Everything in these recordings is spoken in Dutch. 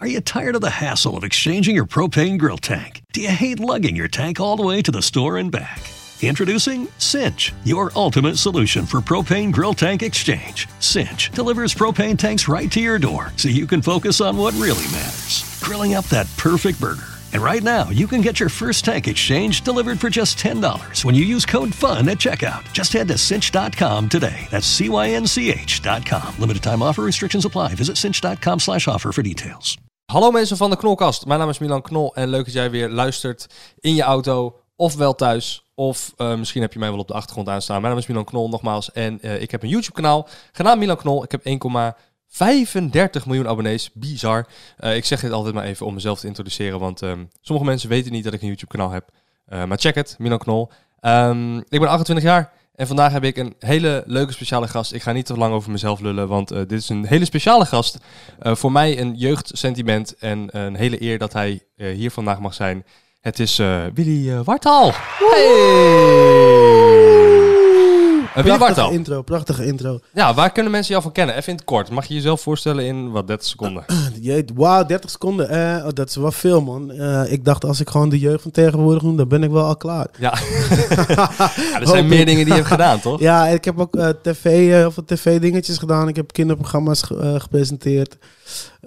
Are you tired of the hassle of exchanging your propane grill tank? Do you hate lugging your tank all the way to the store and back? Introducing Cinch, your ultimate solution for propane grill tank exchange. Cinch delivers propane tanks right to your door so you can focus on what really matters grilling up that perfect burger. And right now, you can get your first tank exchange delivered for just $10 when you use code FUN at checkout. Just head to cinch.com today. That's C-Y-N-C-H.com. Limited time offer restrictions apply. Visit cinch.com slash offer for details. Hallo mensen van de Knolkast. Mijn naam is Milan Knol en leuk dat jij weer luistert in je auto of wel thuis. Of uh, misschien heb je mij wel op de achtergrond aanstaan. Mijn naam is Milan Knol nogmaals en uh, ik heb een YouTube kanaal genaamd Milan Knol. Ik heb 1,35 miljoen abonnees. Bizar. Uh, ik zeg dit altijd maar even om mezelf te introduceren, want um, sommige mensen weten niet dat ik een YouTube kanaal heb. maar check het, Milan Knol. Um, ik ben 28 jaar. En vandaag heb ik een hele leuke speciale gast. Ik ga niet te lang over mezelf lullen, want uh, dit is een hele speciale gast. Uh, voor mij een jeugdsentiment en een hele eer dat hij uh, hier vandaag mag zijn. Het is Willy Wartal. Hey! Willy Wartal. intro, prachtige intro. Ja, waar kunnen mensen jou van kennen? Even in het kort. Mag je jezelf voorstellen in wat 30 seconden? Wauw, 30 seconden. Uh, oh, dat is wel veel, man. Uh, ik dacht, als ik gewoon de jeugd van tegenwoordig doe, dan ben ik wel al klaar. Ja, ja er zijn meer dingen die je hebt gedaan, toch? Ja, ik heb ook uh, tv, of tv-dingetjes gedaan. Ik heb kinderprogramma's gepresenteerd.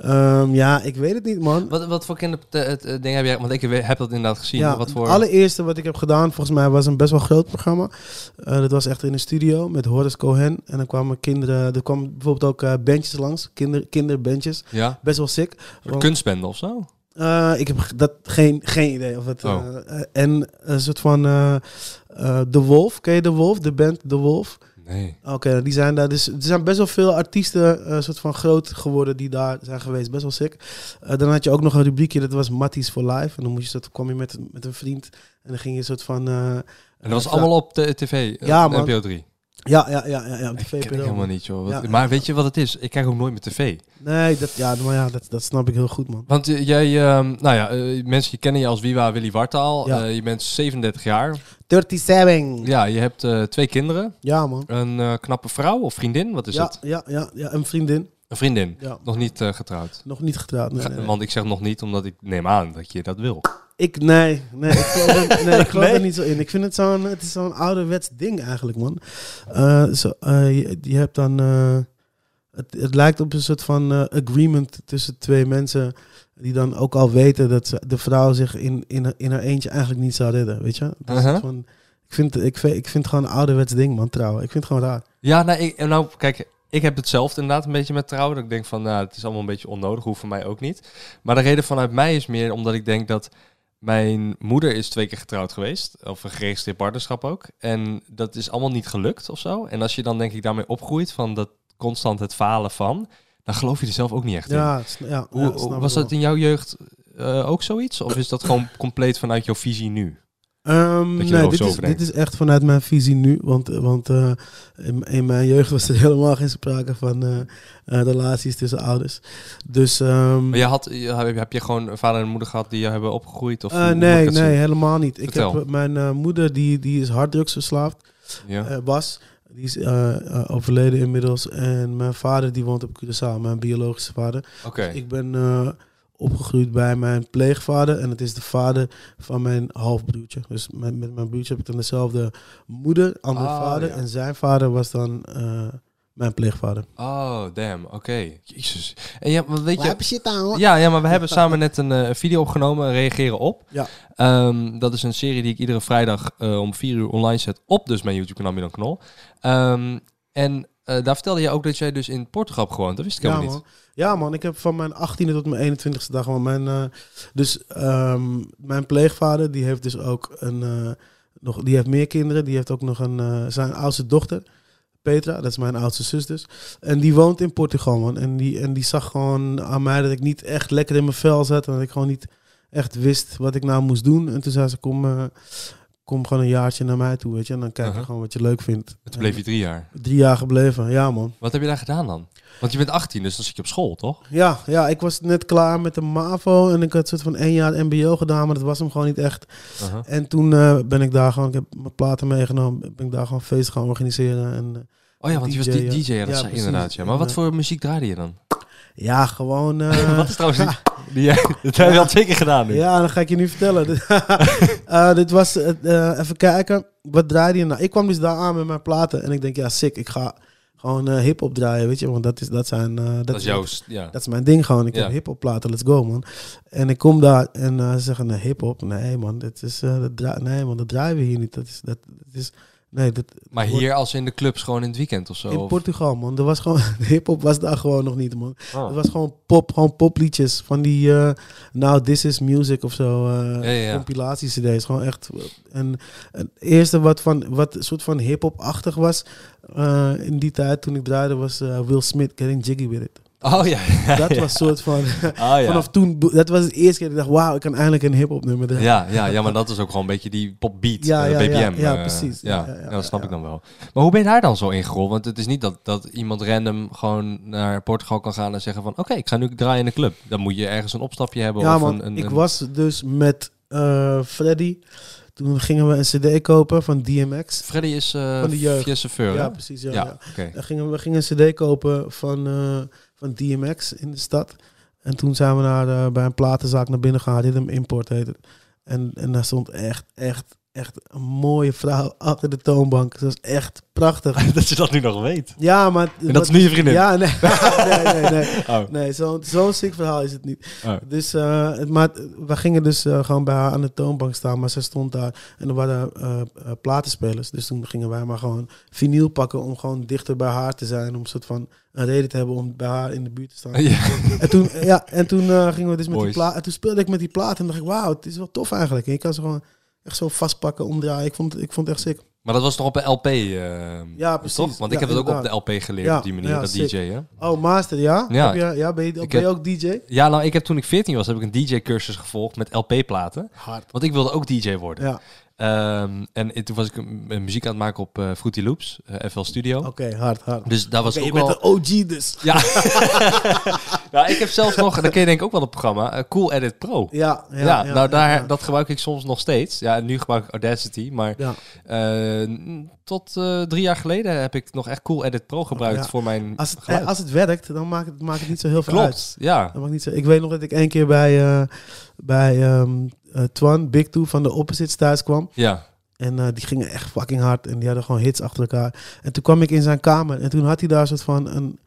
Um, ja, ik weet het niet, man. Wat, wat voor kinderdingen heb jij? Want ik heb dat inderdaad gezien. Ja, wat voor... Het allereerste wat ik heb gedaan, volgens mij, was een best wel groot programma. Uh, dat was echt in een studio met Horace Cohen. En dan kwamen kinderen, er kwamen bijvoorbeeld ook uh, bandjes langs, kinder, kinderbandjes. Ja. Best wel sick. Een kunstbende of zo? Uh, ik heb dat geen, geen idee of het. Oh. en een soort van The Wolf, ken je The Wolf? De band The Wolf. Nee. Oké, okay, die zijn daar. Dus er zijn best wel veel artiesten uh, soort van groot geworden die daar zijn geweest. Best wel sick. Uh, dan had je ook nog een rubriekje, dat was Matties for Life. En dan moest je dat, kwam je met, met een vriend en dan ging je een soort van... Uh, en dat was allemaal op de tv? Ja, man. NPO 3? Ja, ja, ja, ja, ja op. Ik helemaal niet, joh. Wat, ja, maar weet je wat het is? Ik kijk ook nooit met tv. Nee, dat, ja, maar ja, dat, dat snap ik heel goed, man. Want uh, jij, uh, nou ja, uh, mensen kennen je als Wiwa Willy Wartaal. Ja. je bent 37 jaar. 37. Ja, je hebt twee kinderen. Ja, man. Een knappe vrouw of vriendin, wat is het? Ja, ja, ja, een vriendin. Een vriendin? Nog niet getrouwd? Nog niet getrouwd, nee, nee, Want ik zeg nog niet, omdat ik neem aan dat je dat wil. Ik, nee, nee, ik geloof, er, nee, ik geloof nee? er niet zo in. Ik vind het zo'n, het is zo'n ouderwets ding eigenlijk, man. Uh, zo, uh, je, je, hebt dan, uh, het, het lijkt op een soort van agreement tussen twee mensen die dan ook al weten dat ze, de vrouw zich in, in, in haar eentje eigenlijk niet zou redden, weet je? Dus -huh. van, ik, vind, ik, vind, ik vind het gewoon een ouderwets ding, man, trouwen. Ik vind het gewoon raar. Ja, nou, ik, nou kijk, ik heb hetzelfde inderdaad een beetje met trouwen. Dat ik denk van, nou, het is allemaal een beetje onnodig, hoeft voor mij ook niet. Maar de reden vanuit mij is meer omdat ik denk dat mijn moeder is twee keer getrouwd geweest, of een geregistreerd partnerschap ook. En dat is allemaal niet gelukt of zo. En als je dan denk ik daarmee opgroeit van dat constant het falen van, dan geloof je er zelf ook niet echt ja, in. Ja, Hoe, ja, was dat in jouw jeugd uh, ook zoiets? Of is dat gewoon compleet vanuit jouw visie nu? Um, nee, dit is, dit is echt vanuit mijn visie nu. Want, want uh, in, in, mijn jeugd was er helemaal geen sprake van uh, uh, relaties tussen ouders. Dus, um, maar je had, heb je gewoon een vader en moeder gehad die je hebben opgegroeid? Of nee, nee, zien? helemaal niet. Vertel. Ik heb, mijn moeder die, die is harddrugsverslaafd. Ja. was. Die is overleden inmiddels. En mijn vader die woont op Curaçao, mijn biologische vader. Okay. Dus ik ben opgegroeid bij mijn pleegvader. En het is de vader van mijn halfbroertje. Dus met, met mijn broertje heb ik dan dezelfde moeder, andere oh, vader. Ja. En zijn vader was dan uh, mijn pleegvader. Oh, damn. Oké. Okay. Jezus. En ja, weet Waar je... heb je het aan, hoor? Ja, ja, maar we hebben samen net een uh, video opgenomen, Reageren op. Ja. Um, dat is een serie die ik iedere vrijdag uh, om vier uur online zet op dus mijn YouTube kanaal Milan Knol. Um, en daar vertelde je ook dat jij dus in Portugal gewoond. Dat wist ik ja, helemaal man. niet. Ja, man. Ik heb van mijn 18e tot mijn 21ste dag. Man, mijn, uh, dus um, mijn pleegvader, die heeft dus ook een. Uh, nog, die heeft meer kinderen. Die heeft ook nog een. Zijn oudste dochter. Petra, dat is mijn oudste zus dus. En die woont in Portugal, man. En die, en die zag gewoon aan mij dat ik niet echt lekker in mijn vel zat. En dat ik gewoon niet echt wist wat ik nou moest doen. En toen zei ze, kom, uh, kom gewoon een jaartje naar mij toe, weet je. En dan kijk je uh -huh. gewoon wat je leuk vindt. En toen bleef je drie jaar? Drie jaar gebleven, ja man. Wat heb je daar gedaan dan? Want je bent 18, dus dan zit je op school, toch? Ja, ja, ik was net klaar met de MAVO en ik had soort van één jaar mbo gedaan, maar dat was hem gewoon niet echt. Uh -huh. En toen uh, ben ik daar gewoon, ik heb mijn platen meegenomen, ben ik daar gewoon feest gaan organiseren. En, uh, oh ja, want DJ, je was die DJ, ja, dat ja, zei inderdaad. Ja. Maar wat voor muziek draaide je dan? Ja, gewoon... Uh, wat is trouwens... Die, dat heb je al twee keer gedaan nu. Ja, dan ga ik je nu vertellen. Eh, dit was, eh, even kijken, wat draaide je nou? Ik kwam dus daar aan met mijn platen en ik denk, ja, sick, ik ga gewoon hip-hop draaien, weet je, want dat is, dat zijn, dat, Dat is jouw... Ja. dat is mijn ding gewoon. Ik Ja. heb hip-hop platen, let's go, man. En ik kom daar en ze zeggen, hip-hop, nee, man, dit is, dat nee, man, dat draaien we hier niet. Dat is, dat, dat is, nee, dat, Maar hier als in de clubs gewoon in het weekend of zo? in of- Portugal, man. Er was gewoon, hip-hop was daar gewoon nog niet, man. Oh. Het was gewoon pop, gewoon popliedjes van die, eh nou, This is Music of zo, eh Ja, ja, ja. compilatie-cd's. Gewoon echt. En het eerste wat van, wat soort van hip-hop-achtig was eh, in die tijd toen ik draaide, was eh, Will Smith Getting Jiggy With It. Oh ja. Dat was soort van, Ah, ja. vanaf toen, dat was het eerste keer dat ik dacht, wauw, ik kan eindelijk een hip-hop nummer draaien. Ja, ja, ja, maar dat is ook gewoon een beetje die popbeat, Ja, eh, ja, ja, BPM. ja, eh, precies. Ja, dat snap ik dan wel. Maar hoe ben je daar dan zo in gerold? Want het is niet dat, dat iemand random gewoon naar Portugal kan gaan en zeggen van... Oké, ik ga nu draaien in de club. Dan moet je ergens een opstapje hebben. Ja, of man. een, een, ik was dus met eh, Freddy. Toen gingen we een cd kopen van DMX. Freddy is eh Van de jeugd. chauffeur, Ja, hè? precies. Ja, Ja. Dan gingen we gingen een cd kopen van, van DMX in de stad. En toen zijn we naar, eh, bij een platenzaak naar binnen gegaan. Dit hem Import heet het. En, en daar stond echt, echt, echt een mooie vrouw achter de toonbank. Dat was echt prachtig. dat je dat nu nog weet. Ja, maar... En dat is nu je vriendin? Ja, nee. nee, nee, nee. Oh. Nee, zo'n zo'n sick verhaal is het niet. Oh. Dus, eh, het- maar we gingen dus eh, gewoon bij haar aan de toonbank staan, maar ze stond daar en er waren eh, platenspelers. Dus toen gingen wij maar gewoon vinyl pakken om gewoon dichter bij haar te zijn, om een soort van een reden te hebben om bij haar in de buurt te staan. Ja. En toen, ja, en toen gingen we dus met die plaat. En toen speelde ik met die plaat en dacht ik, wauw, het is wel tof eigenlijk. En je kan ze gewoon echt zo vastpakken, omdraaien. Ik vond, ik vond het echt sick. Maar dat was toch op een LP, eh, Ja, precies. toch? Want ik Ja, heb het ook op de. LP geleerd Ja, op die manier, ja, dat sick. DJ, hè? Oh, Master, ja? Ja. Heb je, ja ben, je, ben je ook DJ? Ja, nou, ik heb toen ik 14 was, heb ik een DJ-cursus gevolgd met LP-platen. Hard. Want ik wilde ook DJ worden. Ja, Ehm, en toen was ik muziek aan het maken op eh, Fruity Loops, eh, FL Studio. oké, hard, hard. Dus daar was Oké, ook je bent wel... een OG dus. Ja. nou, ik heb zelfs nog, en dat ken je denk ik ook wel het programma, eh, Cool Edit Pro. Ja, ja, Ja, ja, nou daar, ja. dat gebruik ik soms nog steeds. Ja, nu gebruik ik Audacity, maar Ja. tot drie jaar geleden heb ik nog echt Cool Edit Pro gebruikt Ja. voor mijn Als het, eh, als het werkt, dan maakt het, maakt het niet zo heel veel uit. Klopt, ja. Dat maakt niet zo, ik weet nog dat ik één keer bij, bij ehm, eh, Twan, Big Two van de Opposites thuis kwam. Ja, En eh, die gingen echt fucking hard. En die hadden gewoon hits achter elkaar. En toen kwam ik in zijn kamer. En toen had hij daar een soort van een...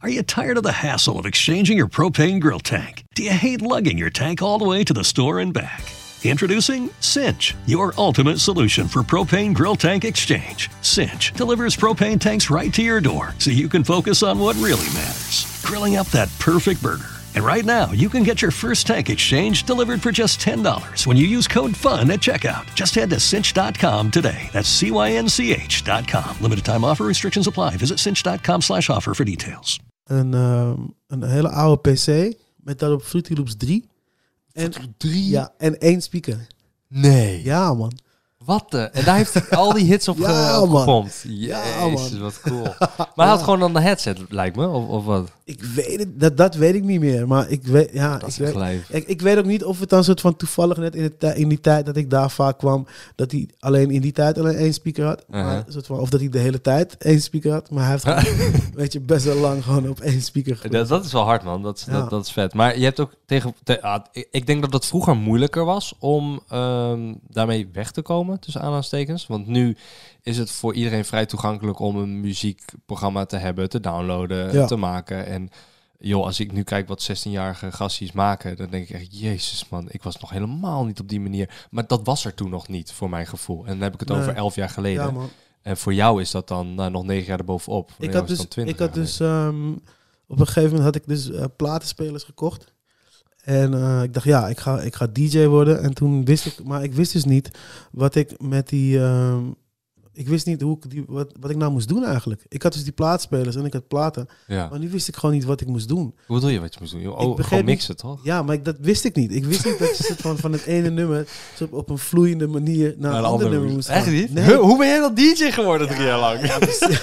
Are you tired of the hassle of exchanging your propane grill tank? Do you hate lugging your tank all the way to the store and back? Introducing Cinch, your ultimate solution for propane grill tank exchange. Cinch delivers propane tanks right to your door so you can focus on what really matters grilling up that perfect burger. And right now, you can get your first tank exchange delivered for just $10 when you use code FUN at checkout. Just head to cinch.com today. That's C-Y-N-C-H.com. Limited time offer restrictions apply. Visit cinch.com slash offer for details. Een, ehm, een hele oude PC. Met daarop Fruity Loops 3. En, drie? ja, en één speaker. Nee. Ja, man. Wat de? En daar heeft hij al die hits op, Ja, ge- man. Ja, man. wat cool. Maar hij had gewoon dan een headset, lijkt me, of, of wat? Ik weet het, dat, dat weet ik niet meer. Maar ik weet, ja, Dat ik weet. Ik, ik weet ook niet of het dan soort van toevallig net in, de tij- in die tijd dat ik daar vaak kwam, dat hij alleen in die tijd alleen één speaker had. Uh-huh. maar soort van, of dat hij de hele tijd één speaker had. Maar hij heeft gewoon, weet je, best wel lang gewoon op één speaker gewerkt. Dat, dat is wel hard, man. Dat, dat, dat is vet. Maar je hebt ook tegen... te- ah, ik- denk dat het vroeger moeilijker was om ehm, daarmee weg te komen, tussen aanhalingstekens. Want nu is het voor iedereen vrij toegankelijk om een muziekprogramma te hebben, te downloaden, Ja. te maken. En joh, als ik nu kijk wat 16-jarige gastjes maken, dan denk ik echt, jezus man, ik was nog helemaal niet op die manier. Maar dat was er toen nog niet, voor mijn gevoel. En dan heb ik het Nee. over 11 jaar geleden. Ja, man. En voor jou is dat dan nou, nog negen jaar erbovenop. Ik had dus, het dan 20 ik had dus ehm, op een gegeven moment had ik dus eh, platenspelers gekocht. En eh, ik dacht, ja, ik ga, ik ga DJ worden. En toen wist ik, maar ik wist dus niet wat ik met die. ehm, ik wist niet hoe ik die, wat, wat ik nou moest doen eigenlijk. Ik had dus die plaatspelers en ik had platen. Ja. Maar nu wist ik gewoon niet wat ik moest doen. Hoe bedoel je wat je moest doen? Ik Oh, begreep gewoon niet- mixen, toch? Ja, maar ik, dat wist ik niet. Ik wist niet dat je van, van het ene nummer zo op, op een vloeiende manier naar een ander nummer moest gaan. Echt niet? Nee. Hoe ben jij dan DJ geworden drie jaar lang? Ja, precies.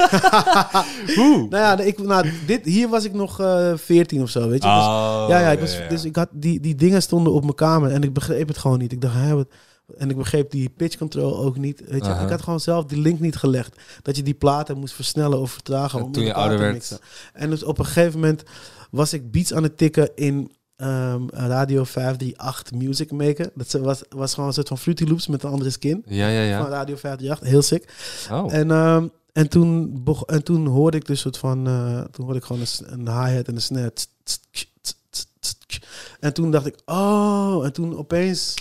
Hoe? nou ja, ik, nou, dit, hier was ik nog eh 14 of zo, weet je. Dus- Oh, ja, ja, ik was, dus ik had die, die dingen stonden op mijn kamer en ik begreep het gewoon niet. Ik dacht, hè, wat, en ik begreep die pitch control ook niet. Weet je, ik had gewoon zelf die link niet gelegd dat je die platen moest versnellen of vertragen. En om toen je ouder werd- mixen. En dus op een gegeven moment was ik beats aan het tikken in ehm, Radio 538 Music Maker. Dat was, was gewoon een soort van Fruity Loops met een andere skin. Ja, ja, Van ja. Radio 538, heel sick. Oh. En, ehm, en, toen en toen hoorde ik dus soort van, eh, toen hoorde ik gewoon een, een hi-hat en een snare. En toen dacht ik, oh, en toen opeens,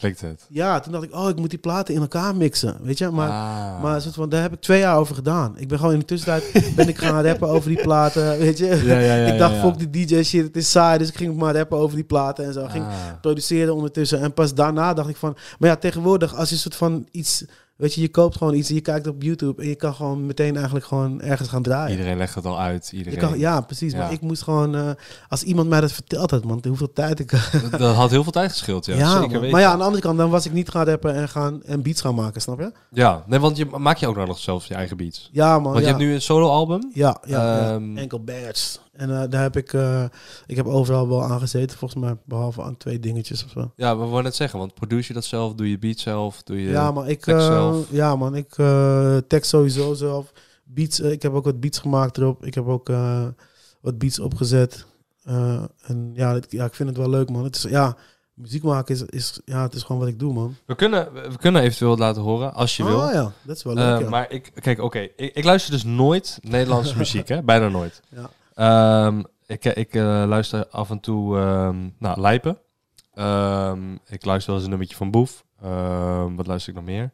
Het. ja, toen dacht ik, oh, ik moet die platen in elkaar mixen, weet je. Maar, Ah. maar soort van, daar heb ik twee jaar over gedaan. Ik ben gewoon in de tussentijd, ben ik gaan rappen over die platen, weet je. Ja, ja, ja, ik dacht, fuck die DJ shit, het is saai, dus ik ging maar rappen over die platen en zo. Ging Ah. produceren ondertussen. En pas daarna dacht ik van... Maar ja, tegenwoordig, als je soort van iets... Weet je, je koopt gewoon iets en je kijkt op YouTube... en je kan gewoon meteen eigenlijk gewoon ergens gaan draaien. Iedereen legt het al uit. Iedereen. kan, ja, precies. Ja. Maar ik moest gewoon... eh, als iemand mij dat verteld had, man, hoeveel tijd ik... Dat, dat had heel veel tijd gescheeld, ja. Ja, Zeker weten. Maar ja, aan de andere kant, dan was ik niet gaan rappen en, gaan, en beats gaan maken, snap je? Ja, nee, want je maak je ook nog zelf je eigen beats. Ja, man. Want ja. je hebt nu een solo-album. Ja, ja, ja. Ehm, enkel bangers. En eh, daar heb ik... eh, ik heb overal wel aan gezeten, volgens mij. Behalve aan twee dingetjes of zo. Ja, we wilden net zeggen, want produce je dat zelf? Doe je beat zelf? Doe je... Ja, maar ik, tekst eh, zelf? ja, man, ik tekst sowieso zelf. Beats, ik heb ook wat beats gemaakt erop. Ik heb ook wat beats opgezet. En ja, ik- ja, ik vind het wel leuk, man. Het is, ja, muziek maken is, is, ja, het is gewoon wat ik doe, man. We kunnen, we kunnen eventueel het laten horen, als je wil. Oh ja, dat is wel leuk, ja. Maar ik, kijk, oké, ik, ik luister dus nooit Nederlandse muziek, hè? Bijna nooit. Ja. Ehm, ik ik eh, luister af en toe ehm naar Lijpen. Ehm, ik luister wel eens een nummertje van Boef. Wat luister ik nog meer?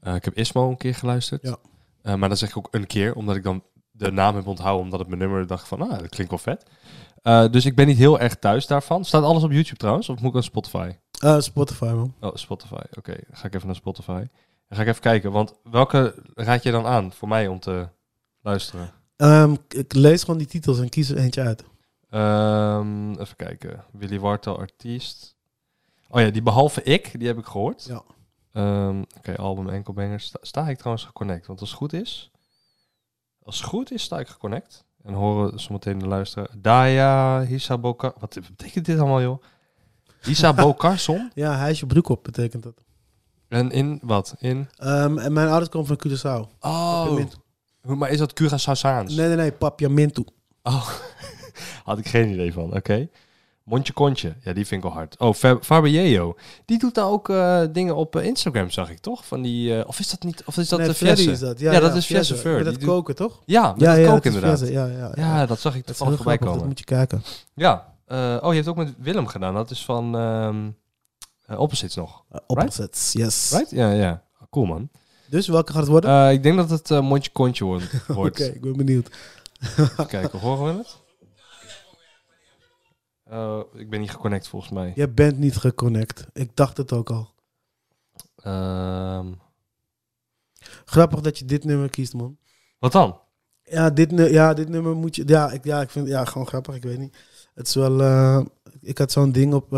Eh, ik heb Ismo een keer geluisterd. Ja. Eh, maar dan zeg ik ook een keer, omdat ik dan de naam heb onthouden, omdat het mijn nummer dacht van, ah, dat klinkt wel vet. Dus ik ben niet heel erg thuis daarvan. Staat alles op YouTube trouwens, of moet ik aan Spotify? Spotify, man. Oh, Spotify. Oké, ga ik even naar Spotify. Dan ga ik even kijken, want welke raad je dan aan voor mij om te luisteren? Ehm, ik- ik lees gewoon die titels en kies er eentje uit. Ehm, even kijken. Willy Wartel, artiest. Oh ja, die behalve ik, die heb ik gehoord. Ja. Ehm, Oké, album Enkelbangers. Sta, sta ik trouwens geconnect? Want als het goed is, als het goed is, sta ik geconnect. En horen zometeen de luisteren. Daya Hisabokar. Wat betekent dit allemaal, joh? Hisabokarson. Ja, hij is je broek op, betekent dat. en in wat? In. Ehm, en mijn ouders komen van Curaçao. Oh. Maar is dat Curaçaosaans? Nee, nee, nee, Papiamento. Oh, had ik geen idee van. Oké. Mondje kontje. Ja, die vind ik wel hard. Oh, Fab- Fabio. Die doet nou ook eh, dingen op eh, Instagram, zag ik toch? Van die, eh, of is dat niet? Of is dat nee, de Freddy is dat. Ja, dat is Fiesse Fur. Dat doet- koken, toch? Ja, met ja, dat koken inderdaad. Ja, ja, Ja, dat zag ik toevallig voorbij grappig, dat komen. moet je kijken. Ja. Eh, oh, je hebt ook met Willem gedaan. Dat is van eh, Opposites nog. Uh, opposites, yes. Right? Ja, ja. Cool, man. Dus welke gaat het worden? Eh, ik denk dat het eh, mondje kontje wordt. Oké, ik ben benieuwd. Kijken, horen we het? Eh, ik ben niet geconnect volgens mij. Je bent niet geconnect. Ik dacht het ook al. Ehm, Grappig dat je dit nummer kiest, man. wat dan? Ja, dit, ja, dit nummer moet je... Ja, ik, ja, ik vind ja, gewoon grappig. Ik weet niet. Het is wel... ik had zo'n ding op,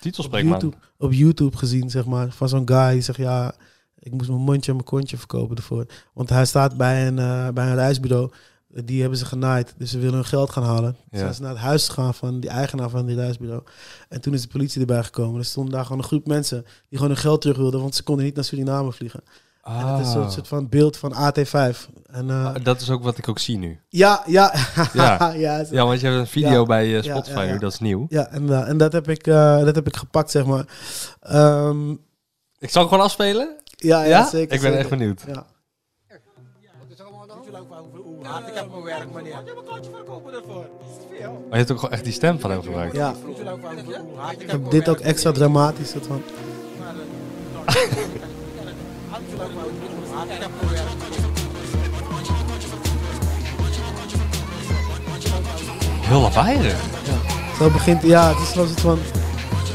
Titel op. YouTube, op YouTube gezien, zeg maar. Van zo'n guy die zegt, ja... Ik moest mijn mondje en mijn kontje verkopen ervoor. Want hij staat bij een, eh, bij een reisbureau. Die hebben ze genaaid. Dus ze willen hun geld gaan halen. Ja. Ze zijn ze naar het huis gegaan van die eigenaar van die reisbureau. En toen is de politie erbij gekomen. Er stond daar gewoon een groep mensen die gewoon hun geld terug wilden. Want ze konden niet naar Suriname vliegen. En het is een Ah. soort van beeld van AT5. En, eh, Ah, dat is ook wat ik ook zie nu. ja, ja. Ja. ja, Ja, want je hebt een video Ja. bij eh, Spotify Ja, nu, dat is nieuw. ja, en, en dat, heb ik, dat heb ik gepakt, zeg maar. Ehm, Ik zal hem gewoon afspelen? Ja, ja, Ja? zeker. ik ben zeker. echt benieuwd. Ja. Ik heb mijn werk, meneer. Je hebt een klontje verkopen ervoor. Maar je hebt ook gewoon echt die stem van hem gebruikt. ja, ik ik heb heb dit ook extra dramatisch. soort van. ik heb. Heel lawaaiig. Zo begint, ja, het is zo'n soort van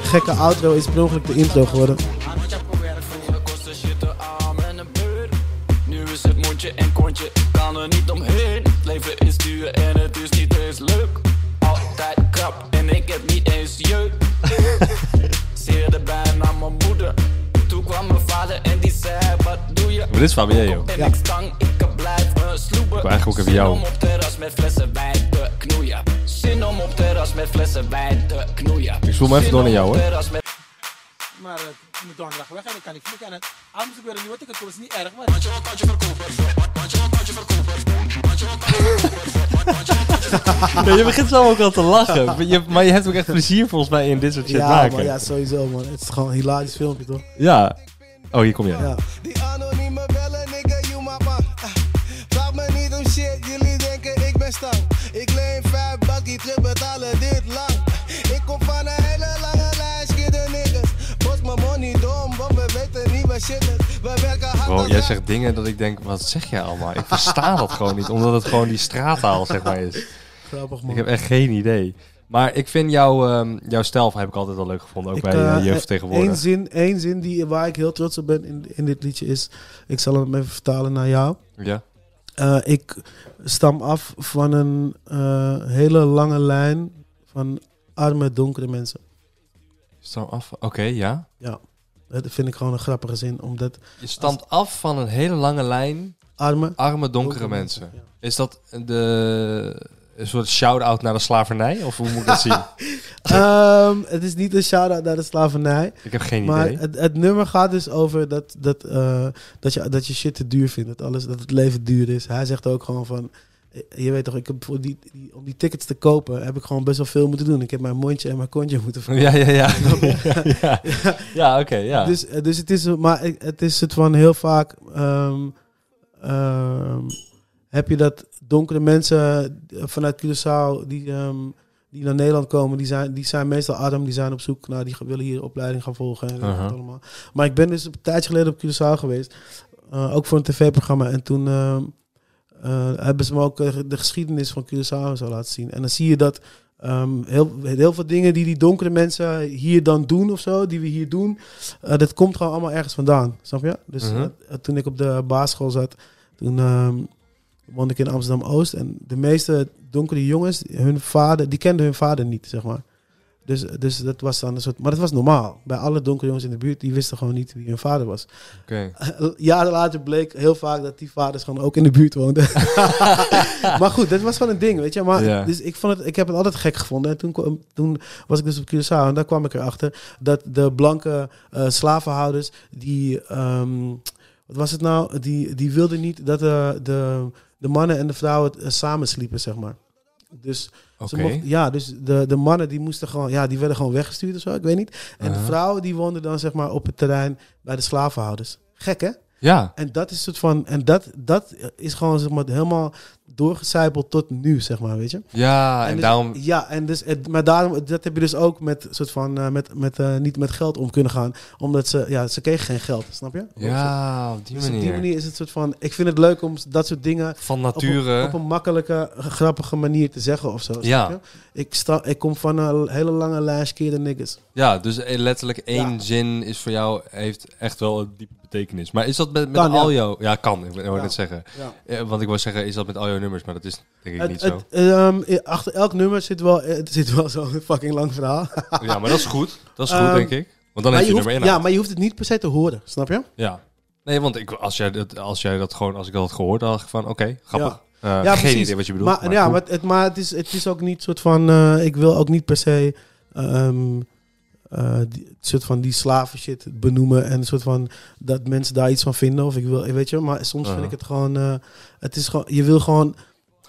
gekke outro. Is per ongeluk de intro geworden. Kan er niet omheen. Het leven is duur en het is niet eens leuk. Altijd krap en ik heb niet eens jeuk. Zeerde bijna mijn moeder. Toen kwam mijn vader en die zei: Wat doe je? Maar dit is Fabio. Ben Ja. ik stang, ik blijf me sloepen. wil eigenlijk ook even jou. Zin om op terras met flessen wijn te knoeien. Zin om op terras met flessen wijn te knoeien. Ik spoel hem even door naar jou, Zin Maar uh, mijn donderdag weg en ik kan niet vliegen. En al moest ik weer een nieuwe ticket kopen, is niet erg. Maar Ja, je begint zo ook al te lachen. Je, maar je hebt ook echt plezier volgens mij in dit soort shit ja, maken. man, ja, sowieso, man. Het is gewoon een hilarisch filmpje, toch? Ja. Oh, hier kom je. Ja. Die anonieme bellen, nigga, you my man. Vraag me niet om shit, jullie denken ik ben stang. Ik leen vijf bakkie, terug betalen dit lang. Bro, jij zegt dingen dat ik denk, wat zeg jij allemaal? Ik versta dat gewoon niet, omdat het gewoon die straattaal zeg maar is. Grappig, man. Ik heb echt geen idee. Maar ik vind jouw, ehm, jouw stijl heb ik altijd wel leuk gevonden, ook Ik, bij eh, uh, jeugdvertegenwoordiger. Eén zin, één zin die, waar ik heel trots op ben in, in dit liedje is... Ik zal hem even vertalen naar jou. Ja. Eh, ik stam af van een eh, hele lange lijn van arme, donkere mensen. Stam af. Oké, ja. Ja, dat vind ik gewoon een grappige zin. Omdat Je stamt af van een hele lange lijn arme, arme, donkere mensen. ja. Is dat de, een soort shout-out naar de slavernij? Of hoe moet ik dat zien? Ehm, het is niet een shout-out naar de slavernij. Ik heb geen Maar idee. het, het nummer gaat dus over dat, dat, eh, dat, je, dat je shit te duur vindt. Dat, alles, dat het leven duur is. Hij zegt ook gewoon van... Je weet toch, ik heb voor die, die, om die tickets te kopen heb ik gewoon best wel veel moeten doen. Ik heb mijn mondje en mijn kontje moeten verkopen. Ja, ja, ja. ja, ja. oké, ja. Dus, eh, dus het is, maar het is het van heel vaak. ehm, ehm, heb je dat donkere mensen eh, vanuit Curaçao die, ehm, die naar Nederland komen, die zijn, die zijn meestal arm, die zijn op zoek naar, die willen hier opleiding gaan volgen en allemaal. Maar ik ben dus een tijdje geleden op Curaçao geweest, eh, ook voor een tv-programma. En toen eh, hebben ze me ook eh, de geschiedenis van Curaçao zo laten zien. En dan zie je dat ehm, heel, heel veel dingen die die donkere mensen hier dan doen of zo, die we hier doen, eh, dat komt gewoon allemaal ergens vandaan. Snap je? Dus Mhm. toen ik op de basisschool zat, toen ehm, woonde ik in Amsterdam-Oost. En de meeste donkere jongens, hun vader, die kenden hun vader niet, zeg maar. Dus, dus dat was dan een soort... Maar dat was normaal. Bij alle donkere jongens in de buurt, die wisten gewoon niet wie hun vader was. Oké. Jaren later bleek heel vaak dat die vaders gewoon ook in de buurt woonden. maar goed, dat was gewoon een ding, weet je. Maar, dus ik, vond het, ik heb het altijd gek gevonden. En toen, toen was ik dus op Curaçao en daar kwam ik erachter dat de blanke eh, slavenhouders, die, ehm, wat was het nou? Die, die wilden niet dat eh, de, de mannen en de vrouwen eh, samen sliepen, zeg maar. Dus, ze Oké. mochten- ja, dus de, de mannen die moesten gewoon, ja, die werden gewoon weggestuurd of zo, ik weet niet. En de vrouwen die woonden dan zeg maar op het terrein bij de slavenhouders. Gek hè? Ja. En dat is soort van, en dat, dat is gewoon zeg maar helemaal doorgecijpeld tot nu, zeg maar, weet je. Ja, en, dus- daarom... Ja, en dus, het- maar daarom, dat heb je dus ook met soort van, eh, met, met eh, niet met geld om kunnen gaan, omdat ze, ja, ze kregen geen geld, snap je? Ja, op die Dus op manier. die manier is het soort van, ik vind het leuk om dat soort dingen Van op een, nature. op een makkelijke, grappige manier te zeggen of zo. Ja. Ik, sta, ik kom van een hele lange lijst keer de niggas. Ja, dus eh, letterlijk één Ja. zin is voor jou, heeft echt wel een diepe betekenis. Maar is dat met, met Kan, al ja. jouw... Ja, kan, ik Ja. net zeggen. Ja. Eh, want ik wou zeggen, is dat met al jouw nummers? Maar dat is denk ik Het, niet zo. het, ehm, i- achter elk nummer zit wel, eh, zit wel zo'n fucking lang verhaal. Ja, maar dat is goed. Dat is goed, Ehm, denk ik. Want dan heeft je je hoeft, nummer ja, maar je hoeft het niet per se te horen, snap je? Ja. Nee, want ik, als, jij dat, als jij dat gewoon, als ik dat had gehoord, dan dacht ik van, oké, grappig. Eh, Ja, geen precies. idee wat je bedoelt. Maar, ja, maar, het, maar het, is, het is ook niet soort van. eh, ik wil ook niet per se. ehm, eh, die, soort van die slaven shit benoemen en een soort van dat mensen daar iets van vinden of ik wil weet je maar soms vind ik het gewoon eh, het is gewoon je wil gewoon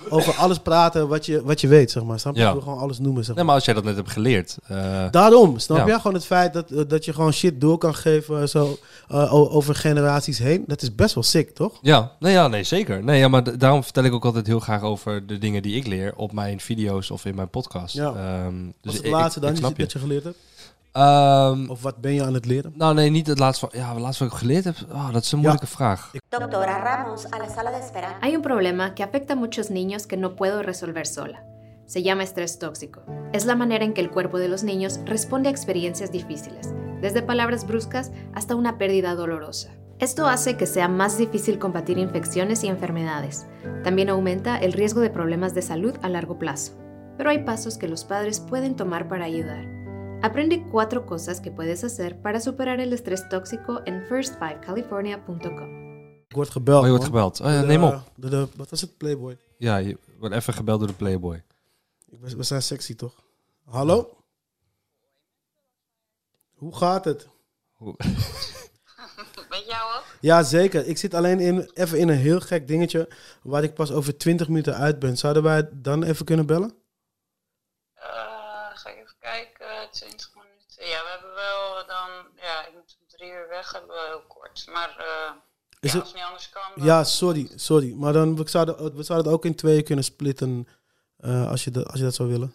over alles praten wat je wat je weet zeg maar snap je Ja. wil gewoon alles noemen zeg Nee, maar. maar als jij dat net hebt geleerd. eh, Daarom, snap Ja. je? Gewoon het feit dat, dat je gewoon shit door kan geven zo, over generaties heen. Dat is best wel sick, toch? ja, nee, ja, nee, zeker. Nee, ja, maar daarom vertel ik ook altijd heel graag over de dingen die ik leer op mijn video's of in mijn podcast. Ja. Ehm, Wat dus is het ik- laatste dan ik je. dat je geleerd hebt? Ehm, Of wat ben je aan het leren? nou, nee, niet het laatste. van- Ja, het laatste wat ik geleerd heb. Oh, dat is een moeilijke vraag. Doctora Ramos, a la sala de espera. Hay un problema que afecta a muchos niños que no puedo resolver sola. Se llama estrés tóxico. Es la manera en que el cuerpo de los niños responde a experiencias difíciles, desde palabras bruscas hasta una pérdida dolorosa. Esto hace que sea más difícil combatir infecciones y enfermedades. También aumenta el riesgo de problemas de salud a largo plazo. Pero hay pasos que los padres pueden tomar para ayudar. Aprende cuatro cosas que puedes hacer para superar el estrés tóxico en first5california.com. Ik word gebeld. Oh, je wordt man. gebeld. Oh, ja, de- neem op. door de- wat was het? Playboy. Ja, je wordt even gebeld door de Playboy. Ik ben- We zijn sexy, toch? Hallo? Hoe gaat het? Met jou ook? Ja, zeker. Ik zit alleen in, even in een heel gek dingetje waar ik pas over 20 minuten uit ben. Zouden wij dan even kunnen bellen? Eh, ga ik even kijken. 20 minuten. Ja, we hebben wel dan. Ja, ik moet om drie uur weg. Hebben we heel kort. Maar eh, Is ja, het- als het niet anders kan. dan- Ja, sorry, sorry. Maar dan, we, zouden, we zouden het ook in tweeën kunnen splitten eh, als, je dat, als je dat zou willen.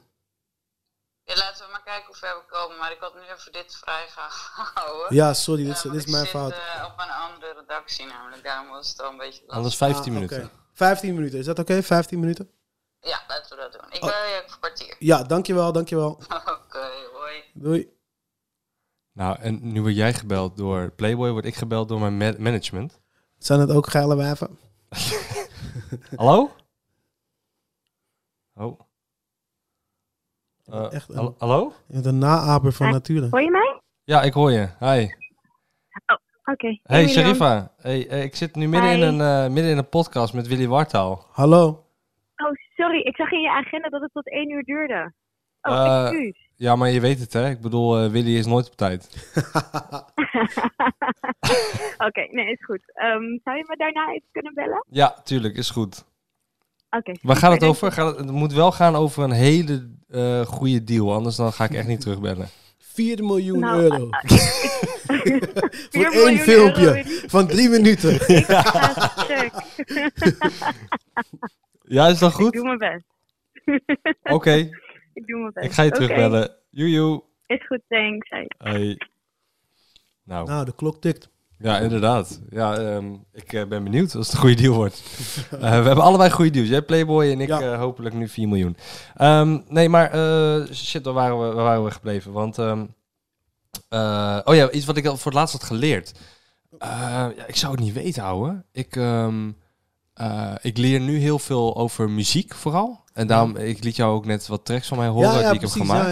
Ja, laten we maar kijken hoe ver we komen. Maar ik had nu even dit vrij gehouden. Ja, sorry, dit is, Eh, dit want is mijn fout. zit eh, op een andere redactie namelijk. Daarom was het al een beetje lastig. Anders 15 Ah, minuten. oké. 15 minuten, is dat oké? 15 minuten? Ja, laten we dat doen. Ik Oh. bel je een kwartier. Ja, dankjewel, dankjewel. Oké, hoi. Doei. Nou, en nu word jij gebeld door Playboy, word ik gebeld door mijn ma- management. Zijn het ook geile wijven? Hallo? Oh. Eh, Echt een- hallo? Een naaper van nature. Hoor je mij? Ja, ik hoor je. Hi. Oké. Hey. Sharifa. Hey, eh, ik zit nu midden in, een, eh, midden in een podcast met Willy Wartaal. Hallo. Oh, sorry. Ik zag in je agenda dat het tot één uur duurde. Oh, Eh, excuus. Ja, maar je weet het, hè? Ik bedoel, eh, Willy is nooit op tijd. Oké, nee, is goed. Ehm, zou je me daarna even kunnen bellen? Ja, tuurlijk, is goed. Oké. Waar gaat het over? Gaat het, het moet wel gaan over een hele eh goede deal, anders dan ga ik echt niet terugbellen. 4 miljoen Nou, euro. eh, Voor 4 één miljoen filmpje euro, van drie minuten. Ik. Ja, is dat Ik goed? doe mijn best. Oké, Ik doe mijn best. ik ga je terugbellen. Joejoe. Is goed, thanks. Hey. Nou, Nou, de klok tikt. ja, inderdaad. Ja, ehm, ik eh, ben benieuwd als het een goede deal wordt. Eh, we hebben allebei goede deals. Jij Playboy en ik Ja. eh, hopelijk nu 4 miljoen. Ehm, nee, maar eh, shit, waar waren, we, waar waren we gebleven? Want, ehm, eh, oh ja, iets wat ik al voor het laatst had geleerd. Ja, ik zou het niet weten, ouwe. Ik, ehm, eh, ik leer nu heel veel over muziek vooral. En daarom, ik liet jou ook net wat tracks van mij horen die ik heb gemaakt.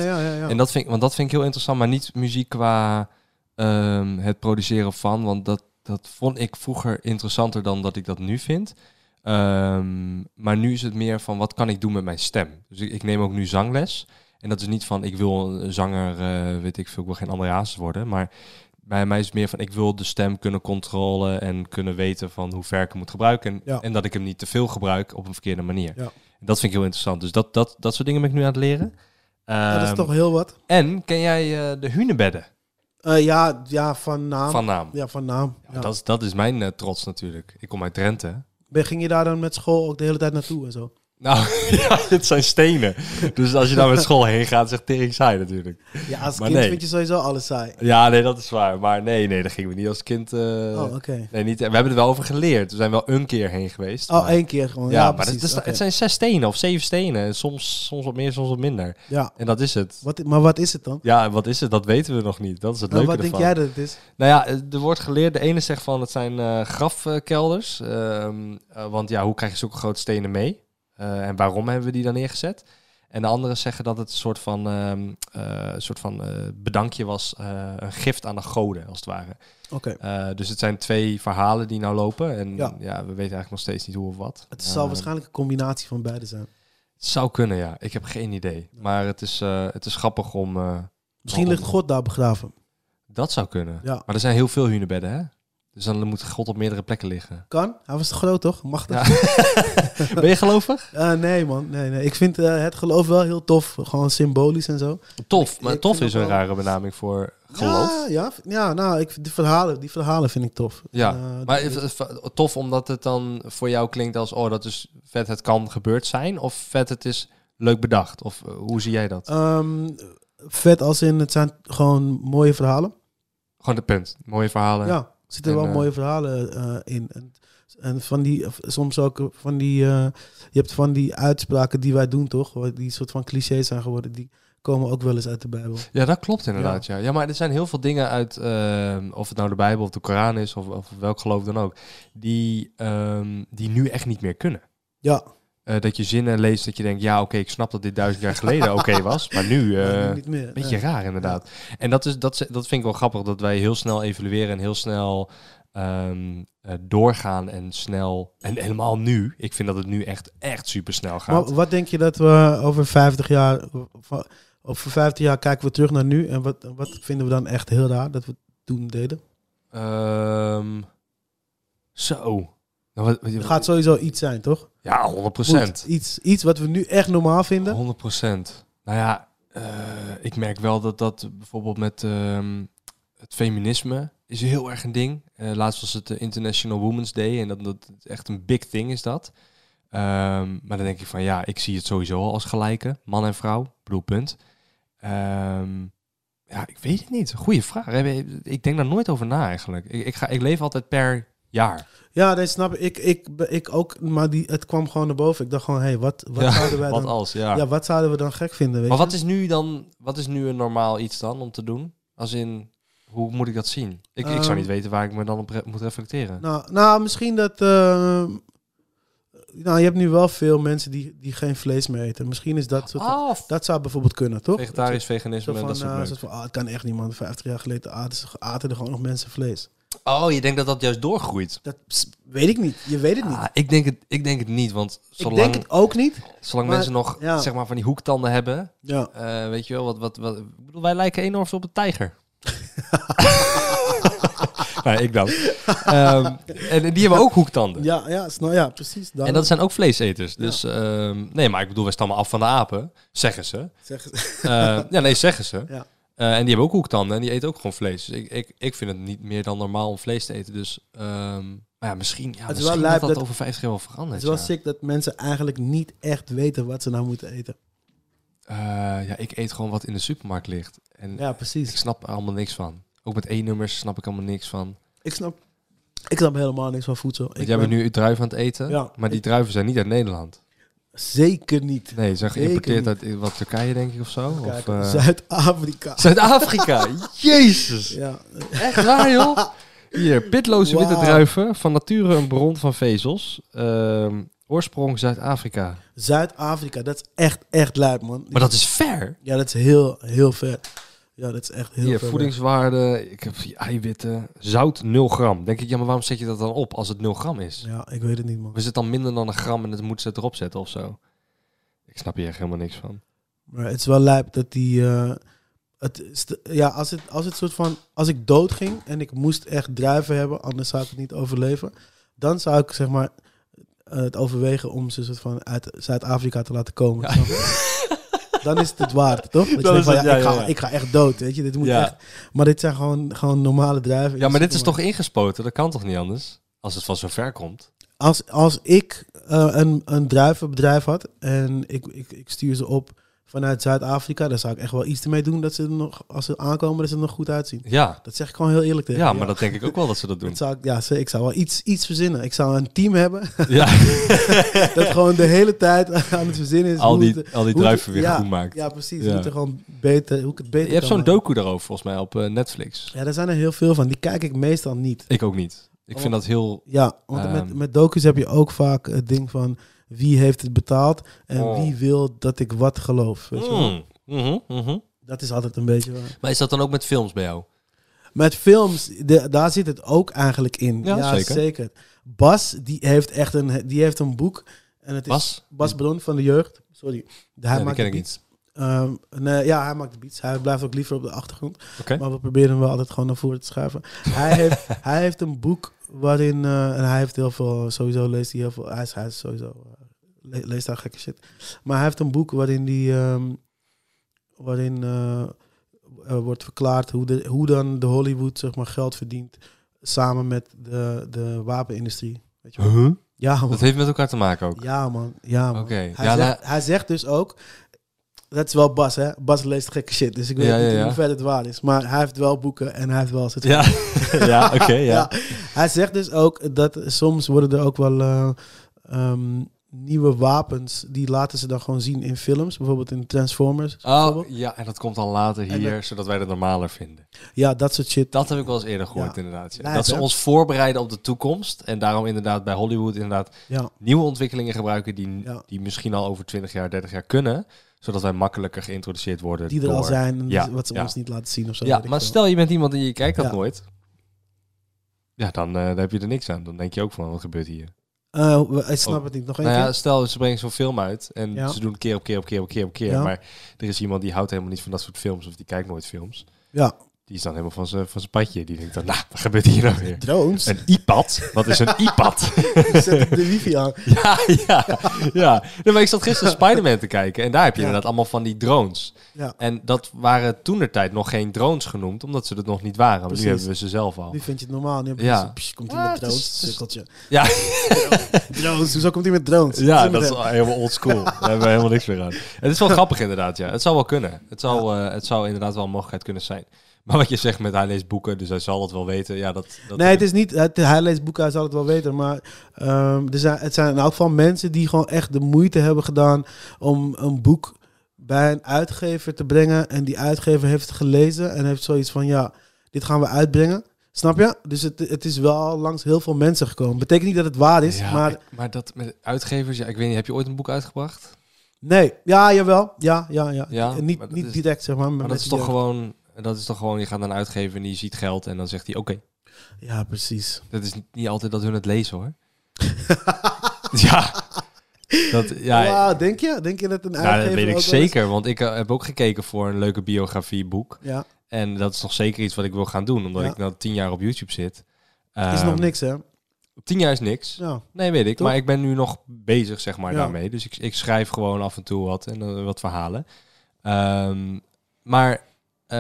En dat vind, ik- want dat vind ik heel interessant, maar niet muziek qua ehm, het produceren van. Want dat, dat vond ik vroeger interessanter dan dat ik dat nu vind. Ehm, maar nu is het meer van wat kan ik doen met mijn stem. Dus ik, ik neem ook nu zangles. En dat is niet van ik wil een zanger, eh, weet ik veel, ik wil geen André Hazes worden. Maar bij mij is het meer van ik wil de stem kunnen controleren en kunnen weten van hoe ver ik hem moet gebruiken. En, Ja. en dat ik hem niet te veel gebruik op een verkeerde manier. Ja. Dat vind ik heel interessant. Dus dat, dat, dat soort dingen ben ik nu aan het leren. dat is Ehm, toch heel wat. en ken jij eh, de hunebedden Eh, ja, ja, van naam. van naam? Ja, van naam. Ja, Ja. Dat, is, dat is mijn eh, trots natuurlijk. Ik kom uit Drenthe. Ben- Ging je daar dan met school ook de hele tijd naartoe en zo? Nou, ja, het zijn stenen. Dus als je daar met school heen gaat, echt tering saai natuurlijk. Ja, als Maar kind nee. vind je sowieso alles saai. Ja, nee, dat is waar. Maar nee, nee, daar gingen we niet als kind... eh, oh, oké. Nee, niet, we hebben er wel over geleerd. We zijn wel een keer heen geweest. Oh, maar- één keer gewoon. Ja, Ja, maar het, is- oké. het zijn zes stenen of zeven stenen. En Soms, soms wat meer, soms wat minder. Ja. En dat is het. Wat, maar wat is het dan? Ja, wat is het? Dat weten we nog niet. Dat is het Nou, leuke wat denk ervan. jij dat het is? Nou ja, er wordt geleerd. De ene zegt van het zijn eh, grafkelders. Ehm, eh, want ja, hoe krijg je zulke grote stenen mee? Eh, en waarom hebben we die dan neergezet? En de anderen zeggen dat het een soort van, een soort van eh, bedankje was. een gift aan de goden, als het ware. Oké. Dus het zijn twee verhalen die nou lopen. En Ja. ja, we weten eigenlijk nog steeds niet hoe of wat. Het zal waarschijnlijk een combinatie van beide zijn. Het zou kunnen, ja. Ik heb geen idee. Maar het is, het is grappig om... Misschien om- ligt God daar begraven. Dat zou kunnen. Ja. Maar er zijn heel veel hunebedden, hè? Dus dan moet God op meerdere plekken liggen. Kan? Hij was te groot, toch? Machtig. Ja. ben je gelovig? Eh, nee, man. Nee, nee. Ik vind eh, het geloof wel heel tof. Gewoon symbolisch en zo. Tof, maar ik tof is een rare benaming voor geloof. Ja, ja, ja nou, ik, die, verhalen, die verhalen vind ik tof. Ja, Eh, maar is tof omdat het dan voor jou klinkt als... oh, dat is vet, het kan gebeurd zijn? Of vet, het is leuk bedacht? Of hoe zie jij dat? Ehm, vet als in, het zijn gewoon mooie verhalen. Gewoon de punt. Mooie verhalen. Ja, zitten En, wel eh, mooie verhalen eh, in. En, en van die, soms ook van die, eh, je hebt van die uitspraken die wij doen, toch? Die soort van clichés zijn geworden, die komen ook wel eens uit de Bijbel. Ja, dat klopt inderdaad. Ja. Ja. maar er zijn heel veel dingen uit, of het nou de Bijbel of de Koran is, of, of welk geloof dan ook, die, ehm, die nu echt niet meer kunnen. Ja, Eh, dat je zinnen leest dat je denkt, ja, oké, ik snap dat dit duizend jaar geleden oké was, maar nu, eh nu niet meer. een beetje raar inderdaad. En dat, is, dat, dat vind ik wel grappig, dat wij heel snel evalueren en heel snel ehm, eh, doorgaan en snel, en helemaal nu, ik vind dat het nu echt, echt super snel gaat. Maar wat denk je dat we over 50 jaar, over 50 jaar kijken we terug naar nu en wat, wat vinden we dan echt heel raar? Dat we toen deden? Ehm, zo. Wat- wat- Er gaat sowieso iets zijn, toch? Ja, 100%. Moet. Iets, iets wat we nu echt normaal vinden. 100%. Nou ja, eh, ik merk wel dat dat bijvoorbeeld met ehm, het feminisme is heel erg een ding. Eh, laatst was het de International Women's Day en dat, dat is echt een big thing is dat. Ehm, maar dan denk ik van ja, ik zie het sowieso al als gelijke, man en vrouw, Ik bedoel punt. Ehm, ja, ik weet het niet. Goeie vraag. Ik denk daar nooit over na eigenlijk. Ik, ik, ga, ik leef altijd per jaar. Ja, dat snap ik. Ik, ik. ik ook, maar die, het kwam gewoon naar boven. Ik dacht gewoon, hé, hey, wat, wat Ja, zouden wij wat dan... als, ja. ja, wat zouden we dan gek vinden, weet Maar je? wat is nu dan, wat is nu een normaal iets dan om te doen? Als in, hoe moet ik dat zien? Ik, ik zou Ehm, niet weten waar ik me dan op moet reflecteren. Nou, nou misschien dat... eh, nou, je hebt nu wel veel mensen die, die geen vlees meer eten. Misschien is dat... Soort Ah, dat zou bijvoorbeeld kunnen, toch? Vegetarisch, veganisme, van, dat soort soort van, ah, het kan echt niet, man. 50 jaar geleden aten, ze- aten er gewoon nog mensen vlees. Oh, je denkt dat dat juist doorgroeit? Dat weet ik niet. Je weet het niet. Ah, ik, denk het, ik denk het niet, want zolang, ik denk het ook niet. zolang maar- mensen nog ja. zeg maar, van die hoektanden hebben, Ja. eh, weet je wel, wat, wat, wat, ik bedoel, wij lijken enorm veel op een tijger. nee, ik dan. Ehm, en die hebben ook hoektanden. Ja, ja, snap, ja precies. En dat zijn ook vleeseters. Dus ehm, nee, maar ik bedoel, wij stammen af van de apen, zeggen ze. Zeggen Eh, ja, nee, zeggen ze. Ja. Eh, en die hebben ook hoektanden en die eten ook gewoon vlees. Dus ik, ik, ik vind het niet meer dan normaal om vlees te eten. Dus ehm, maar ja, misschien, ja, Het is misschien wel dat dat over 50 jaar wel Het verandert. is wel ja. sick dat mensen eigenlijk niet echt weten wat ze nou moeten eten. Eh, ja, ik eet gewoon wat in de supermarkt ligt. En Ja, precies. ik snap er allemaal niks van. Ook met E-nummers snap ik allemaal niks van. Ik snap, ik snap helemaal niks van voedsel. Want Ik jij bent ben- nu druiven aan het eten, Ja, maar die ik- druiven zijn niet uit Nederland. Zeker niet. Nee, ze zijn geïmporteerd uit wat Turkije, denk ik, of zo. Of, eh, Zuid-Afrika. Zuid-Afrika. Jezus. Ja. Echt waar, joh? Hier, pitloze witte druiven. Van nature een bron van vezels. Ehm, oorsprong Zuid-Afrika. Zuid-Afrika, dat is echt, echt lijp, man. Maar dat is ver. Ja, dat is heel, heel ver. Ja, dat is echt heel Hier, ver. voedingswaarde. Ik heb eiwitten. Zout 0 gram. Denk ik, ja, maar waarom zet je dat dan op als het 0 gram is? Ja, ik weet het niet, man. Of is het dan minder dan een gram en het moet ze het erop zetten of zo? Ik snap hier echt helemaal niks van. Maar het is wel lijp dat die... eh, het is de- ja, als het, als het soort van... Als ik dood ging en ik moest echt druiven hebben, anders zou ik het niet overleven. Dan zou ik, zeg maar, eh, het overwegen om ze soort van uit Zuid-Afrika te laten komen. je? Dan is het het waard, toch? Dat je Dan denkt is van, het- ja, ja, ik, ga, ik ga echt dood, weet je. Dit moet echt... Maar dit zijn gewoon, gewoon normale druiven. in Ja, maar dit is toch ingespoten? Dat kan toch niet anders? Als het van zo ver komt. Als, als ik eh, een, een druivenbedrijf had en ik, ik, ik stuur ze op vanuit Zuid-Afrika, dan zou ik echt wel iets ermee doen dat ze er nog, als ze aankomen, dat ze er nog goed uitzien. Ja. Dat zeg ik gewoon heel eerlijk tegen Ja, maar dat denk ik ook wel dat ze dat doen. Dat zou ik, ja, ik zou wel iets, iets verzinnen. Ik zou een team hebben Ja. dat gewoon de hele tijd aan het verzinnen is. Al die- het- al die druiven weer ja, goed maakt. Ja, precies. Ja. Hoe, het er gewoon beter, hoe ik het beter Je hebt zo'n docu daarover volgens mij op eh, Netflix. Ja, daar zijn er heel veel van. Die kijk ik meestal niet. Ik ook niet. Ik vind dat heel... Ja, want ehm, met, met docus heb je ook vaak het ding van wie heeft het betaald en Oh. wie wil dat ik wat geloof. Weet je wel? Mm. Mhm, mhm. Dat is altijd een beetje waar. Maar is dat dan ook met films bij jou? Met films, de- daar zit het ook eigenlijk in. Ja, zeker. Bas, die heeft echt een, die heeft een boek. En het is Bas? Bas Bron van de jeugd. Sorry. Hij maakt ken ik Ehm, nee, ja, hij maakt de beats. Hij blijft ook liever op de achtergrond. Maar we proberen hem wel altijd gewoon naar voren te schuiven. Hij heeft, hij heeft een boek waarin... eh, en hij heeft heel veel... Sowieso leest hij heel veel... Hij is, hij is sowieso... eh, le- leest daar gekke shit. Maar hij heeft een boek waarin die... ehm, waarin eh, wordt verklaard hoe, de, hoe dan de Hollywood zeg maar, geld verdient... samen met de, de wapenindustrie. Weet je wel? Huh? Ja, man. Dat heeft met elkaar te maken ook. Ja, man. Ja, man. Oké. Hij, Ja, zegt, nou- hij zegt dus ook... Dat is wel Bas, hè? Bas leest gekke shit, dus ik weet Ja, niet ja, ja. hoeverre het waar is. Maar hij heeft wel boeken en hij heeft wel zit. Ja. Ja, oké, ja. Hij zegt dus ook dat soms worden er ook wel eh, ehm, nieuwe wapens... die laten ze dan gewoon zien in films. Bijvoorbeeld in Transformers. Oh, ja, en dat komt dan later hier, dat- zodat wij het normaler vinden. Ja, dat soort shit. Dat heb ik wel eens eerder gehoord, Ja. inderdaad. ja. Dat ze hè? ons voorbereiden op de toekomst. En daarom inderdaad bij Hollywood inderdaad Ja. nieuwe ontwikkelingen gebruiken die, die misschien al over 20 jaar, 30 jaar kunnen. Zodat wij makkelijker geïntroduceerd worden. Die er al zijn en Ja, wat ze ja. ons niet laten zien of zo. Ja, maar stel je bent iemand en je kijkt dat nooit. Ja, dan, eh, dan heb je er niks aan. Dan denk je ook van, wat gebeurt hier? Eh, ik snap Oh. het niet. Nog één Nou ja, keer? stel, ze brengen zo'n film uit en ze doen keer op keer op keer op keer op keer. Maar er is iemand die houdt helemaal niet van dat soort films of die kijkt nooit films. Ja. Die is dan helemaal van zijn van zijn padje. Die denkt dan, nou, wat gebeurt hier nou weer? Drones? Een iPad? Wat is een iPad? Zet ik de wifi aan. ja, ja, ja. Nee, maar ik zat gisteren Spider-Man te kijken en daar heb je Ja. inderdaad allemaal van die drones. Ja. En dat waren toen de tijd nog geen drones genoemd, omdat ze het nog niet waren. Maar nu hebben we ze zelf al. Nu vind je het normaal. Nu Ja. psh, komt hij Ja, met drones, sukkeltje. Ja. drones, hoezo komt hij met drones? Ja, dat is helemaal old school. Daar hebben we helemaal niks meer aan. Het is wel grappig inderdaad, ja. Het zou wel kunnen. Het zou, eh, het zou inderdaad wel een mogelijkheid kunnen zijn. Maar wat je zegt met hij leest boeken, dus hij zal het wel weten. Ja, dat, dat Nee, het is niet. Het, hij leest boeken, hij zal het wel weten. Maar ehm, er zijn, het zijn in elk geval mensen die gewoon echt de moeite hebben gedaan om een boek bij een uitgever te brengen. En die uitgever heeft het gelezen en heeft zoiets van: ja, dit gaan we uitbrengen. Snap je? Dus het, het is wel langs heel veel mensen gekomen. Betekent niet dat het waar is, Ja, maar maar dat met uitgevers, ja, ik weet niet, heb je ooit een boek uitgebracht? nee. Ja, jawel. Ja, ja, ja. Niet maar dat niet is- direct, zeg maar. Maar dat met is toch jeugd. Gewoon, dat is toch gewoon, je gaat naar een uitgever en die ziet geld en dan zegt hij, oké. Ja, precies. Dat is niet altijd dat hun het lezen hoor. ja. Dat, ja, Wauw, denk je? Denk je dat een Nou, uitgever dat weet ik zeker, want ik eh, heb ook gekeken voor een leuke biografieboek. Ja. En dat is nog zeker iets wat ik wil gaan doen, omdat Ja. ik nou tien jaar op YouTube zit. is Ehm, nog niks, hè? Tien jaar is niks. Ja. Nee, weet ik. Toch? Maar ik ben nu nog bezig, zeg maar, daarmee. Dus ik, ik schrijf gewoon af en toe wat en eh, wat verhalen. Ehm, maar, eh,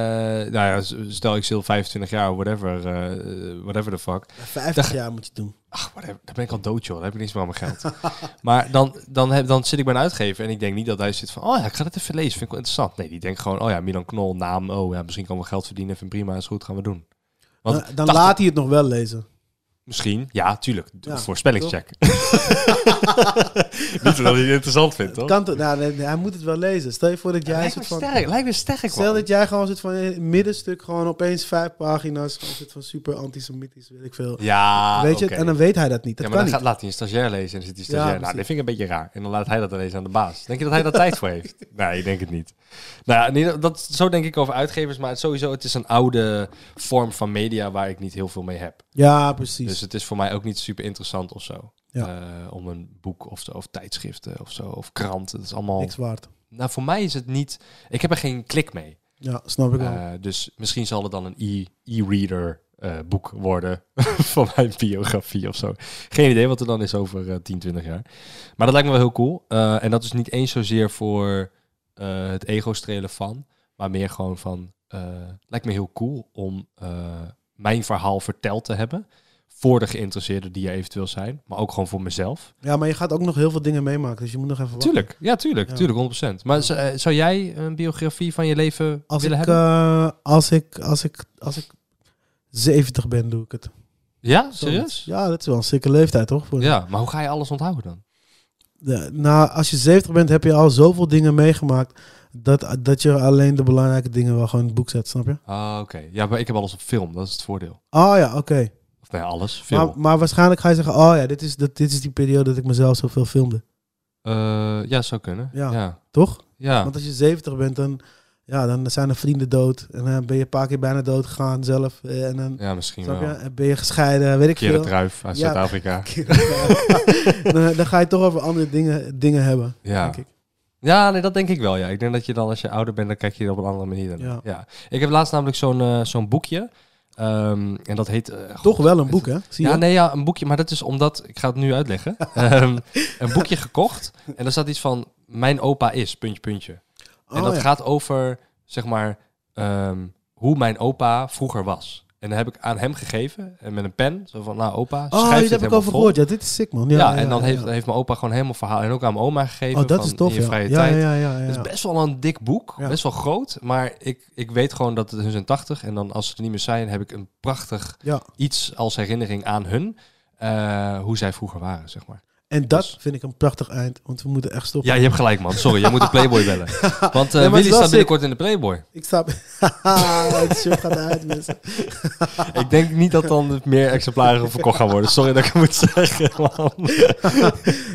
nou ja, stel ik zil 25 jaar, whatever, eh, whatever the fuck. 50 Dan- jaar moet je het doen. Ach, whatever, daar ben ik al dood, joh. Daar heb ik niks meer aan mijn geld. maar dan, dan, heb, dan zit ik bij een uitgever en ik denk niet dat hij zit van... Oh ja, ik ga dat even lezen, vind ik wel interessant. Nee, die denkt gewoon... Oh ja, Milan Knol, naam. Oh ja, misschien kan we geld verdienen. Vind prima, is goed, gaan we doen. Want Dan, dan 80 laat hij het nog wel lezen. Misschien, ja, tuurlijk. Ja, Voorspellingscheck. niet dat hij het interessant vindt, toch? Kan toch? Nou, nee, hij moet het wel lezen. Stel je voor dat jij lijkt soort me van. sterk, lijkt me sterk, Stel man. dat jij gewoon zit van in het middenstuk gewoon opeens vijf pagina's gewoon zit van super antisemitisch, weet ik veel. Ja, weet je? En dan weet hij dat niet. Dat ja, maar kan dan niet. gaat, laat hij een stagiair lezen en dan zit die Ja, stagiair. nou, precies. dat vind ik een beetje raar. En dan laat hij dat dan lezen aan de baas. Denk je dat hij daar tijd voor heeft? Nee, ik denk het niet. Nou ja, nee, dat, zo denk ik over uitgevers. Maar het, sowieso, het is een oude vorm van media waar ik niet heel veel mee heb. Ja, precies. Dus het is voor mij ook niet super interessant of zo. Ja. Eh, om een boek of zo, of tijdschriften of zo, of kranten. Het is allemaal... Niks waard. Nou, voor mij is het niet... Ik heb er geen klik mee. Ja, snap ik wel. Eh, dus misschien zal het dan een e- e-reader eh, boek worden van mijn biografie of zo. Geen idee wat er dan is over eh 10, 20 jaar. Maar dat lijkt me wel heel cool. En dat is niet eens zozeer voor het ego-strelen van, maar meer gewoon van, lijkt me heel cool om mijn verhaal verteld te hebben voor de geïnteresseerden die er eventueel zijn, maar ook gewoon voor mezelf. Ja, maar je gaat ook nog heel veel dingen meemaken, dus je moet nog even wachten. Tuurlijk, ja, tuurlijk, Ja. tuurlijk, 100%. Maar eh, zou jij een biografie van je leven Als willen ik, hebben? eh, als ik, als ik, als ik 70 ben, doe ik het. ja, serieus? Ja, dat is wel een sikke leeftijd, toch? Voor- Ja, maar hoe ga je alles onthouden dan? De- nou, als je 70 bent, heb je al zoveel dingen meegemaakt. Dat, dat je alleen de belangrijke dingen wel gewoon in het boek zet, snap je? Ah, oké. Ja, maar ik heb alles op film. Dat is het voordeel. Oh ja, oké. Of nee, alles. Film. Maar, maar waarschijnlijk ga je zeggen, oh ja, dit is, dat, dit is die periode dat ik mezelf zoveel filmde. Eh, ja, zou kunnen. Ja. Ja. Toch? Ja. Want als je 70 bent, dan, ja, dan zijn er vrienden dood. En dan ben je een paar keer bijna dood gegaan zelf. Eh, En dan, Ja, misschien wel. je? En ben je gescheiden, weet ik Keren veel. druif uit Ja. Zuid-Afrika. dan, dan ga je toch over andere dingen, dingen hebben, Ja. denk ik. Ja, nee, dat denk ik wel. Ja. Ik denk dat je dan, als je ouder bent, dan kijk je er op een andere manier naar. Ja. Ja. Ik heb laatst namelijk zo'n eh, zo'n boekje. Ehm, en dat heet... eh, Toch god, wel een boek, hè? Zie je? Ja, nee, ja, een boekje. Maar dat is omdat... Ik ga het nu uitleggen. Ehm, een boekje gekocht. En daar staat iets van... Mijn opa is, puntje, puntje. En Oh, dat ja. gaat over, zeg maar, ehm, hoe mijn opa vroeger was. En dan heb ik aan hem gegeven. En met een pen. Zo van, nou opa, Oh, schrijf hier dit heb ik over gehoord. Ja, dit is sick, man. Ja, Ja, ja, en dan ja, heeft, heeft mijn opa gewoon helemaal verhaal. En ook aan mijn oma gegeven. Oh, dat van is tof, in je vrije Ja, tijd. ja, ja, Het is best wel een dik boek. Best wel groot. Maar ik, ik weet gewoon dat het hun zijn 80. En dan als ze er niet meer zijn, heb ik een prachtig iets als herinnering aan hun. eh, hoe zij vroeger waren, zeg maar. En dat vind ik een prachtig eind, want we moeten echt stoppen. Ja, je hebt gelijk, man. Sorry, jij moet de Playboy bellen. Want Nee, eh Willy staat binnenkort in de Playboy. Ik sta... het shirt gaat uit, mensen. ik denk niet dat dan meer exemplaren verkocht gaan worden. Sorry dat ik het moet zeggen, man.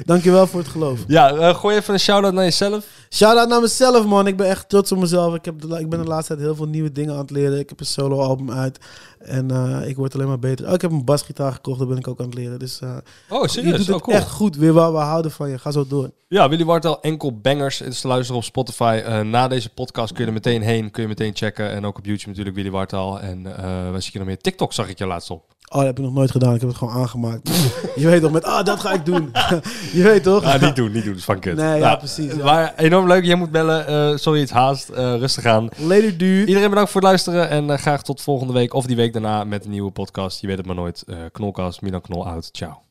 Dankjewel voor het geloof. Ja, eh, gooi even een shout-out naar jezelf. Shout-out naar mezelf, man. Ik ben echt trots op mezelf. Ik, heb de, ik ben de laatste tijd heel veel nieuwe dingen aan het leren. Ik heb een solo-album uit. En eh, ik word alleen maar beter. Oh, ik heb een basgitaar gekocht. Daar ben ik ook aan het leren. Dus eh, Oh, je serieus? doet het Oh, cool. echt goed. Weer waar we houden van je. Ga zo door. Ja, Willy Wartel, enkel bangers. Het is te luisteren op Spotify. Eh, na deze podcast kun je er meteen heen, kun je meteen checken. En ook op YouTube natuurlijk Willy Wartel. En eh waar zie je nog meer? TikTok zag ik je laatst op. Oh, dat heb ik nog nooit gedaan. Ik heb het gewoon aangemaakt. je weet toch, met ah, dat ga ik doen. je weet toch? Ah, niet doen, niet doen. Dat is van kut. Nee, ja, precies, ja. Maar enorm leuk. Jij moet bellen. Eh, sorry, het haast. Eh, rustig aan. Later, dude. Iedereen bedankt voor het luisteren. En eh, graag tot volgende week of die week daarna met een nieuwe podcast. Je weet het maar nooit. Knolkast, Milan Knol out. Ciao.